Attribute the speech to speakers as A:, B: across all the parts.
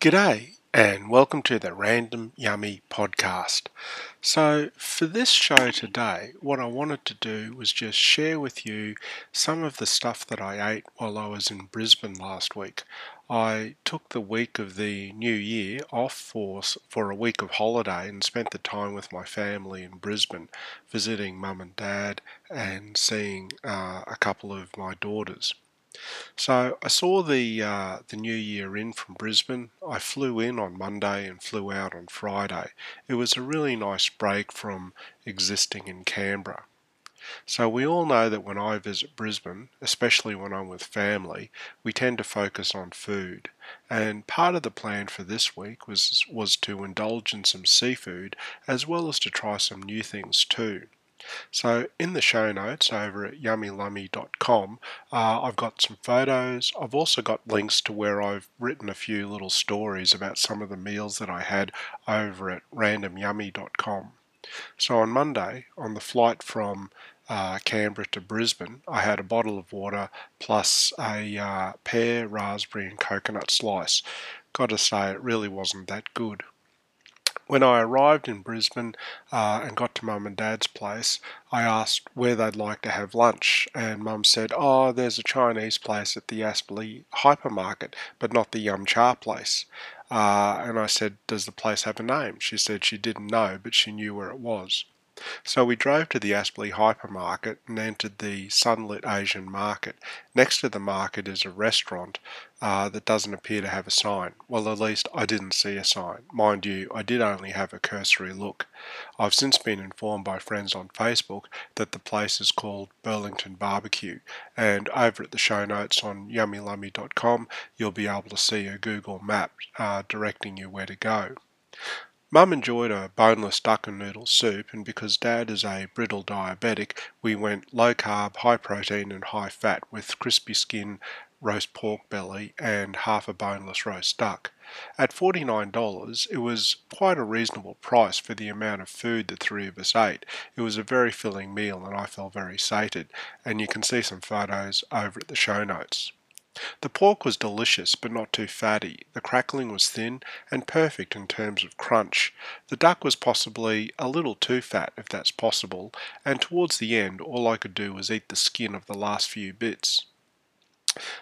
A: G'day, and welcome to the Random Yummy podcast. So, for this show today, what I wanted to do was just share with you some of the stuff that I ate while I was in Brisbane last week. I took the week of the new year off for, for a week of holiday and spent the time with my family in Brisbane, visiting mum and dad and seeing uh, a couple of my daughters. So I saw the uh, the new year in from Brisbane. I flew in on Monday and flew out on Friday. It was a really nice break from existing in Canberra. So we all know that when I visit Brisbane, especially when I'm with family, we tend to focus on food. And part of the plan for this week was was to indulge in some seafood as well as to try some new things too. So in the show notes over at yummylummy.com, uh, I've got some photos. I've also got links to where I've written a few little stories about some of the meals that I had over at randomyummy.com. So on Monday, on the flight from uh, Canberra to Brisbane, I had a bottle of water plus a uh, pear, raspberry, and coconut slice. Got to say, it really wasn't that good. When I arrived in Brisbane uh, and got to mum and dad's place, I asked where they'd like to have lunch, and mum said, Oh, there's a Chinese place at the Aspley hypermarket, but not the Yum Cha place. Uh, and I said, Does the place have a name? She said she didn't know, but she knew where it was. So we drove to the Aspley hypermarket and entered the sunlit Asian market. Next to the market is a restaurant uh, that doesn't appear to have a sign. Well, at least I didn't see a sign. Mind you, I did only have a cursory look. I've since been informed by friends on Facebook that the place is called Burlington Barbecue, and over at the show notes on yummylummy.com, you'll be able to see a Google map uh, directing you where to go. Mum enjoyed a boneless duck and noodle soup, and because Dad is a brittle diabetic, we went low carb, high protein, and high fat with crispy skin, roast pork belly, and half a boneless roast duck. At $49, it was quite a reasonable price for the amount of food the three of us ate. It was a very filling meal, and I felt very sated, and you can see some photos over at the show notes. The pork was delicious but not too fatty, the crackling was thin and perfect in terms of crunch. The duck was possibly a little too fat, if that's possible, and towards the end all I could do was eat the skin of the last few bits.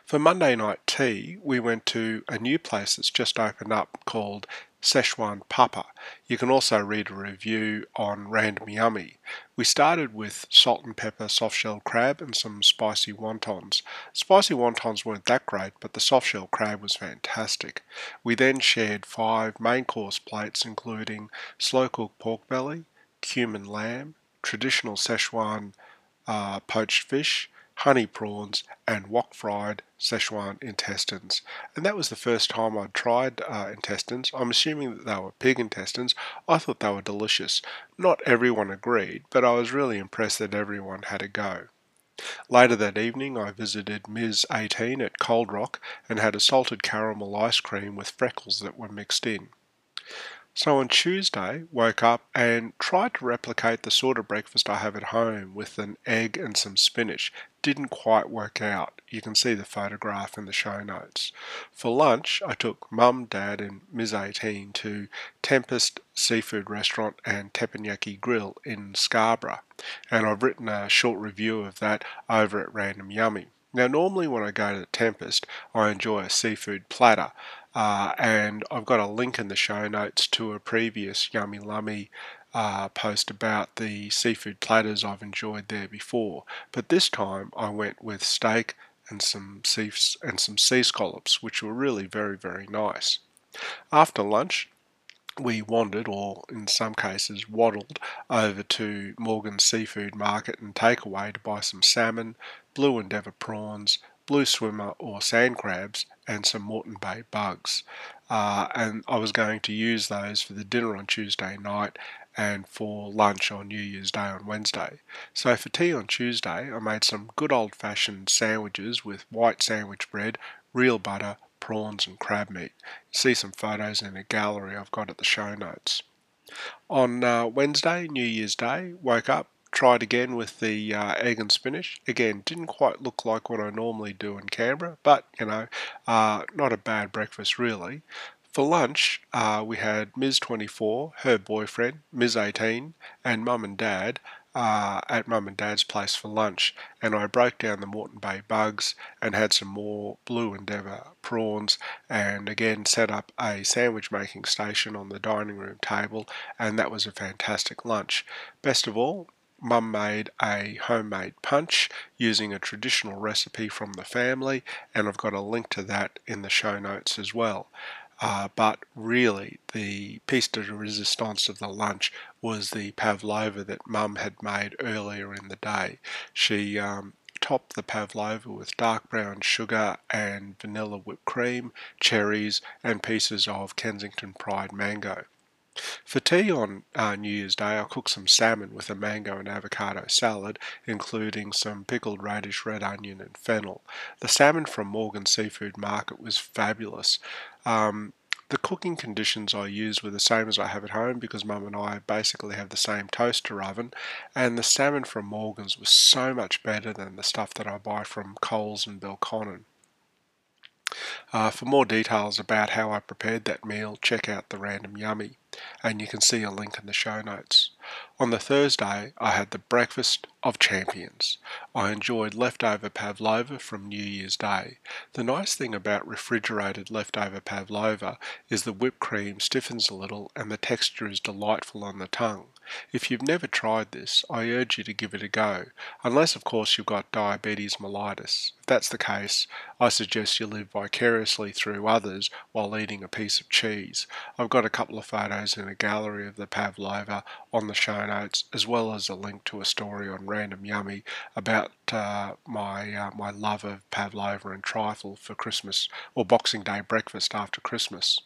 A: For Monday night tea, we went to a new place that's just opened up called Szechuan Papa. You can also read a review on Random Yummy. We started with salt and pepper soft shell crab and some spicy wontons. Spicy wontons weren't that great, but the soft shell crab was fantastic. We then shared five main course plates, including slow cooked pork belly, cumin lamb, traditional Szechuan uh, poached fish, honey prawns, and wok fried Szechuan intestines. And that was the first time I'd tried uh, intestines. I'm assuming that they were pig intestines. I thought they were delicious. Not everyone agreed, but I was really impressed that everyone had a go. Later that evening, I visited Ms. 18 at Cold Rock and had a salted caramel ice cream with freckles that were mixed in. So on Tuesday, woke up and tried to replicate the sort of breakfast I have at home with an egg and some spinach. Didn't quite work out. You can see the photograph in the show notes. For lunch, I took Mum, Dad, and Ms. 18 to Tempest Seafood Restaurant and Teppanyaki Grill in Scarborough, and I've written a short review of that over at Random Yummy. Now, normally when I go to Tempest, I enjoy a seafood platter, uh, and I've got a link in the show notes to a previous Yummy Lummy uh, post about the seafood platters I've enjoyed there before. But this time I went with steak and some sea and some sea scallops, which were really very very nice. After lunch, we wandered, or in some cases waddled, over to Morgan's Seafood Market and Takeaway to buy some salmon, blue endeavour prawns, blue swimmer or sand crabs, and some Moreton Bay bugs. Uh, and I was going to use those for the dinner on Tuesday night and for lunch on New Year's Day on Wednesday. So for tea on Tuesday, I made some good old fashioned sandwiches with white sandwich bread, real butter, prawns, and crab meat. See some photos in a gallery I've got at the show notes. On uh, Wednesday, New Year's Day, woke up, tried again with the uh, egg and spinach. Again, didn't quite look like what I normally do in Canberra, but you know, uh, not a bad breakfast really. For lunch, uh, we had Ms. 24, her boyfriend, Ms. 18, and Mum and Dad uh, at Mum and Dad's place for lunch, and I broke down the Moreton Bay bugs and had some more Blue Endeavour prawns, and again set up a sandwich making station on the dining room table, and that was a fantastic lunch. Best of all, Mum made a homemade punch using a traditional recipe from the family, and I've got a link to that in the show notes as well. Uh, but really, the piece de resistance of the lunch was the pavlova that Mum had made earlier in the day. She um, topped the pavlova with dark brown sugar and vanilla whipped cream, cherries, and pieces of Kensington Pride mango. For tea on uh, New Year's Day, I cooked some salmon with a mango and avocado salad, including some pickled radish, red onion, and fennel. The salmon from Morgan Seafood Market was fabulous. Um, the cooking conditions I used were the same as I have at home because mum and I basically have the same toaster oven and the salmon from Morgan's was so much better than the stuff that I buy from Coles and Belconnen. Uh, for more details about how I prepared that meal, check out the Random Yummy, and you can see a link in the show notes. On the Thursday, I had the breakfast of champions. I enjoyed leftover pavlova from New Year's Day. The nice thing about refrigerated leftover pavlova is the whipped cream stiffens a little and the texture is delightful on the tongue. If you've never tried this, I urge you to give it a go, unless of course you've got diabetes mellitus. If that's the case, I suggest you live vicariously through others while eating a piece of cheese. I've got a couple of photos in a gallery of the pavlova on the show notes, as well as a link to a story on Random Yummy about uh, my uh, my love of pavlova and trifle for Christmas or Boxing Day breakfast after Christmas.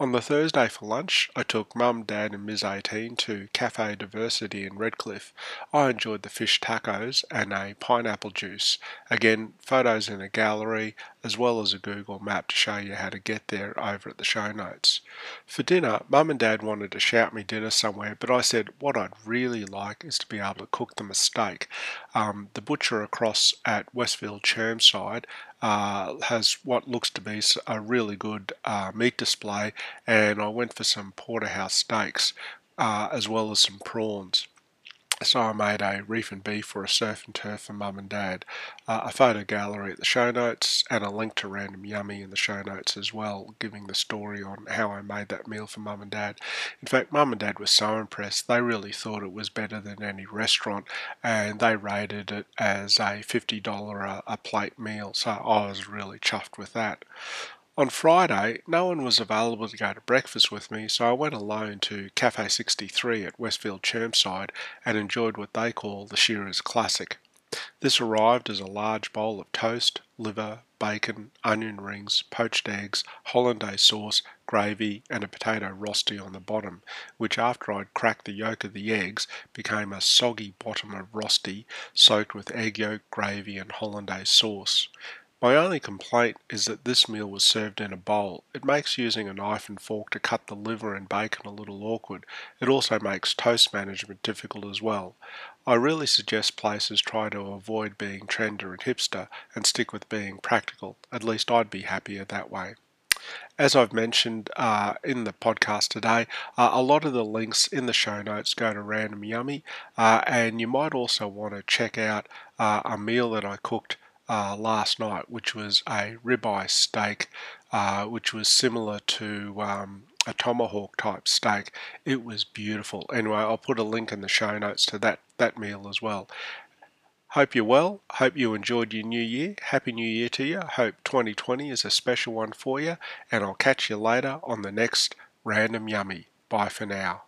A: On the Thursday for lunch, I took Mum, Dad, and Ms. 18 to Cafe Diversity in Redcliffe. I enjoyed the fish tacos and a pineapple juice. Again, photos in a gallery, as well as a Google map to show you how to get there over at the show notes. For dinner, Mum and Dad wanted to shout me dinner somewhere, but I said what I'd really like is to be able to cook them a steak. Um, the butcher across at Westfield Chermside uh, has what looks to be a really good uh, meat display, and I went for some porterhouse steaks uh, as well as some prawns. So I made a reef and beef for a surf and turf for mum and dad, uh, a photo gallery at the show notes, and a link to Random Yummy in the show notes as well, giving the story on how I made that meal for mum and dad. In fact, mum and dad were so impressed, they really thought it was better than any restaurant, and they rated it as a $50 a, a plate meal, so I was really chuffed with that. On Friday, no one was available to go to breakfast with me, so I went alone to Cafe 63 at Westfield Chermside and enjoyed what they call the Shearer's Classic. This arrived as a large bowl of toast, liver, bacon, onion rings, poached eggs, hollandaise sauce, gravy, and a potato rosti on the bottom, which after I'd cracked the yolk of the eggs became a soggy bottom of rosti soaked with egg yolk, gravy, and hollandaise sauce. My only complaint is that this meal was served in a bowl. It makes using a knife and fork to cut the liver and bacon a little awkward. It also makes toast management difficult as well. I really suggest places try to avoid being trendy and hipster and stick with being practical. At least I'd be happier that way. As I've mentioned uh, in the podcast today, uh, a lot of the links in the show notes go to Random Yummy, uh, and you might also want to check out uh, a meal that I cooked uh, last night, which was a ribeye steak, uh, which was similar to um, a tomahawk type steak. It was beautiful. Anyway, I'll put a link in the show notes to that, that meal as well. Hope you're well. Hope you enjoyed your new year. Happy New Year to you. Hope 2020 is a special one for you. And I'll catch you later on the next Random Yummy. Bye for now.